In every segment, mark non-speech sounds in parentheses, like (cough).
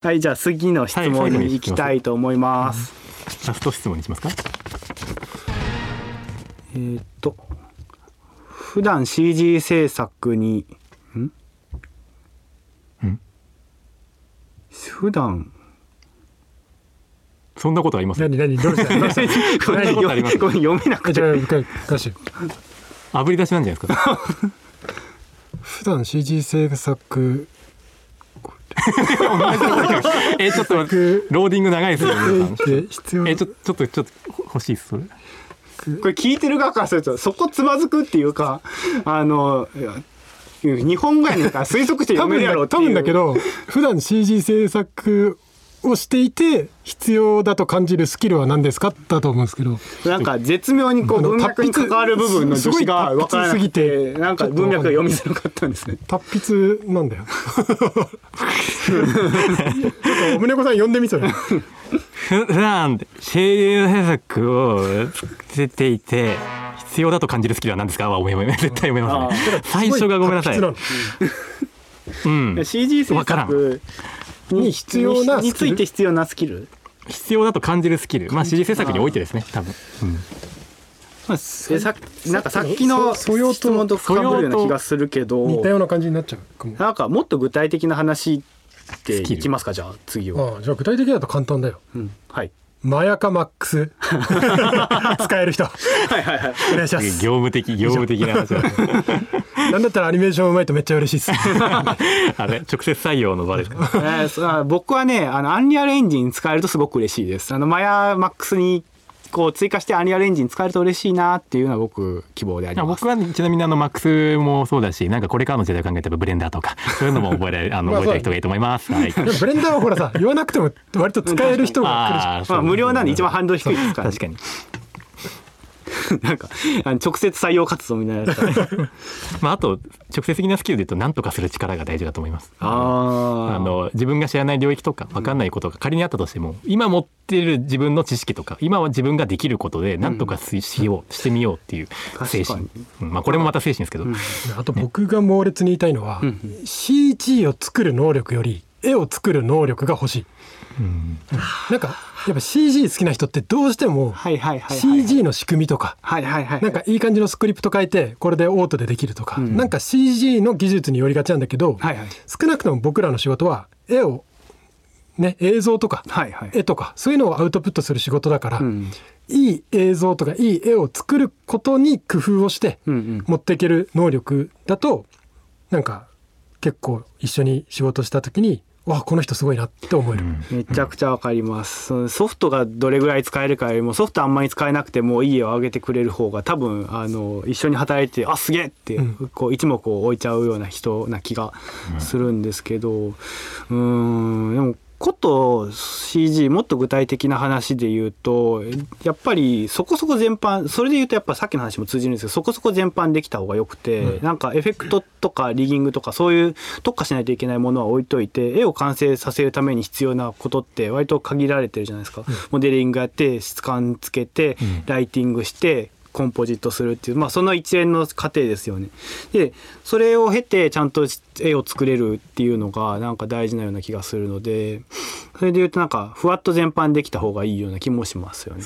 はい、じゃあ次の質問に行きたいと思います。ラスト質問にしますかえーっと、普段 CG 制作に、ん？ん。普段、そんなことあります？何何どうした？どうした？ごめんそんなことありますごめん読めなくて。じゃあ、一回出して。あぶり出しなんじゃないですか？(laughs) 普段 CG 制作 (laughs) えちょっとローディング長いですよ皆さん。で必要な。えちょちょっとちょっと欲しいですそれ。これ聞いてる側からすると、そこつまずくっていうか、あの、日本語やねんから推測して多読めるやろうっていう。分だけど (laughs) 普段 CG 制作をしていて必要だと感じるスキルは何ですか？だと思うんですけど。なんか絶妙にこう文脈に関わる部分の助詞が分からなくすぎて、てなんか文脈が読みづらかったんですね。(laughs) 達筆なんだよ。ちょっと宗子さん呼んでみそれふ普段 CG 制作をしてていて必要だと感じるスキルは何ですか？はごめんごめん絶対読めますね。最初がごめんなさい。うん。CG 制わから作に必要なにつスキル？いて必要なスキル。必要だと感じるスキル。まあ CG 制作においてですね多分、うん。まあ、えさなんかさっきのそ素養と質問と被るような気がするけど。似たような感じになっちゃうかも。なんかもっと具体的な話っていきますかじゃあ次は、ああじゃあ具体的だと簡単だよ。うん、はい。マヤカマックス。(laughs) 使える人。はいはいはい。お願いします。業務的業務的な話だ (laughs) なんだったらアニメーションうまいとめっちゃ嬉しいっす。(laughs) あれ直接採用の場ですか？えーそうあ僕はねあのアンリアルエンジン使えるとすごく嬉しいです。あのマヤマックスにこう追加してアンリアルエンジン使えると嬉しいなっていうのは僕希望であります。僕はちなみにあのマックスもそうだしなんかこれからの時代を考えたらブレンダーとか (laughs) そういうのも覚えられあのまあ覚えたい人がいいと思います。はい。ブレンダーはほらさ言わなくても割と使える人が来るじゃんあーまあ、無料なんで一番ハンドル低いですから、確かに。(laughs) なんかあの直接採用活動みたいなやつ (laughs) まああと直接的なスキルで言うと何とかする力が大事だと思います。ああの自分が知らない領域とか分かんないことが仮にあったとしても今持っている自分の知識とか今は自分ができることで何とかししようしてみようっていう精神。まあこれもまた精神ですけど、あと僕が猛烈に言いたいのは、CG を作る能力より絵を作る能力が欲しい、うんなんかやっぱ CG 好きな人ってどうしても CG の仕組みとかなんかいい感じのスクリプト書いてこれでオートでできるとか、ん。なんか CG の技術によりがちなんだけど、はいはい。少なくとも僕らの仕事は絵をね映像とかはいはい。絵とかそういうのをアウトプットする仕事だから、うん。いい映像とかいい絵を作ることに工夫をして持っていける能力だとなんか結構一緒に仕事した時にわこの人すごいなって思える、めちゃくちゃわかります、ソフトがどれぐらい使えるかよりもソフトあんまり使えなくてもいい絵を上げてくれる方が多分あの一緒に働いてあすげえって、うん。こう一目を置いちゃうような人な気がするんですけど。うーんでもこと CG もっと具体的な話で言うとやっぱりそこそこ全般それで言うとやっぱさっきの話も通じるんですけどそこそこ全般できた方がよくて、なんかエフェクトとかリギングとかそういう特化しないといけないものは置いといて絵を完成させるために必要なことって割と限られてるじゃないですか、モデリングやって質感つけて、ライティングしてコンポジットするっていう、まあ、その一連の過程ですよね。でそれを経てちゃんと絵を作れるっていうのがなんか大事なような気がするのでそれで言うとなんかふわっと全般できた方がいいような気もしますよね。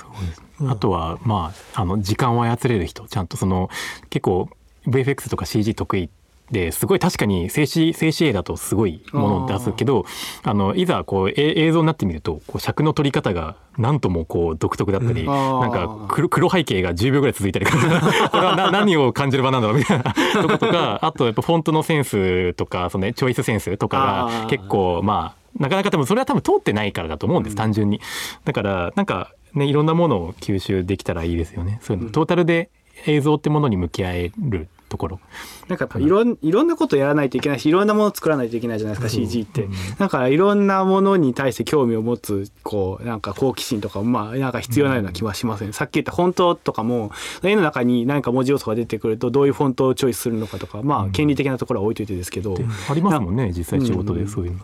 あとはまああの時間を操れる人ちゃんとその結構 VFX とか CG 得意ですごい確かに静止静止絵だとすごいものを出すけどあのいざこうえ映像になってみるとこう尺の取り方がなんともこう独特だったり、ん。あーなんか黒黒背景が10秒ぐらい続いたり (laughs) これはな何を感じる場なんだろうみたいな。とことかあとやっぱフォントのセンスとかその、ね、チョイスセンスとかが結構まあなかなか多分それは多分通ってないからだと思うんです、単純に。だからなんかねいろんなものを吸収できたらいいですよね。そういうの。トータルで映像ってものに向き合えるところ。なんかいろんいろんなことやらないといけないしいろんなものを作らないといけないじゃないですか、CG って、だからいろんなものに対して興味を持つこうなんか好奇心とかもまあなんか必要なような気はしますね、さっき言ったフォントとかも絵の中に何か文字要素が出てくるとどういうフォントをチョイスするのかとかまあ権利的なところは置いといてですけど、ありますもんね実際仕事でそういうの。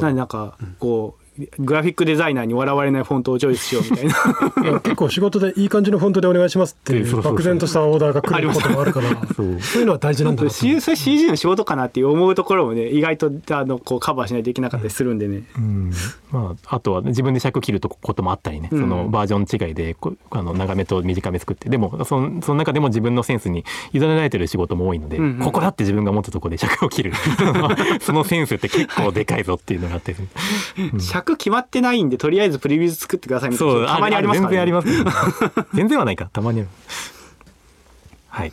ななんかこうグラフィックデザイナーに笑われないフォントをチョイスしようみたいな。(laughs) 結構仕事でいい感じのフォントでお願いしますっていそう漠然としたオーダーが来ることもあるから。そういうのは大事なんだなそれ CG の仕事かなって思う。ところもね意外とあのこうカバーしないといけなかったりするんでね、うんまあ、あとは自分で尺切るとこともあったりね、うんそのバージョン違いでこあの長めと短め作ってでもそのその中でも自分のセンスに委ねられてる仕事も多いので、うんうんここだって自分が思ったところで尺を切るそのセンスって結構でかいぞっていうのがあって、うん尺決まってないんでとりあえずプレビュー作ってくださいみたいそうなたまにありますから、ね、全然ありますね。(laughs) 全然はないかたまにあるはい。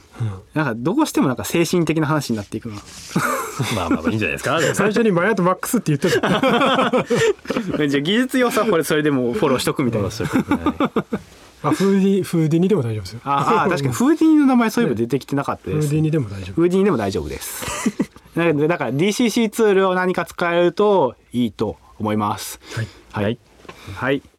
なんかどうしてもなんか精神的な話になっていくな。(laughs) まあまあまあいいんじゃないですか。(laughs) 最初にマヤとマックスって言ってた。じゃあ技術要素はこれそれでもフォローしとくみたいな。あフーディフーディニでも大丈夫ですよ。ああ確かに。フーディニの名前そういえば出てきてなかったです、フーディニでも大丈夫フーディニでも大丈夫です。だから DCC ツールを何か使えるといいと思います。はい。はい、はい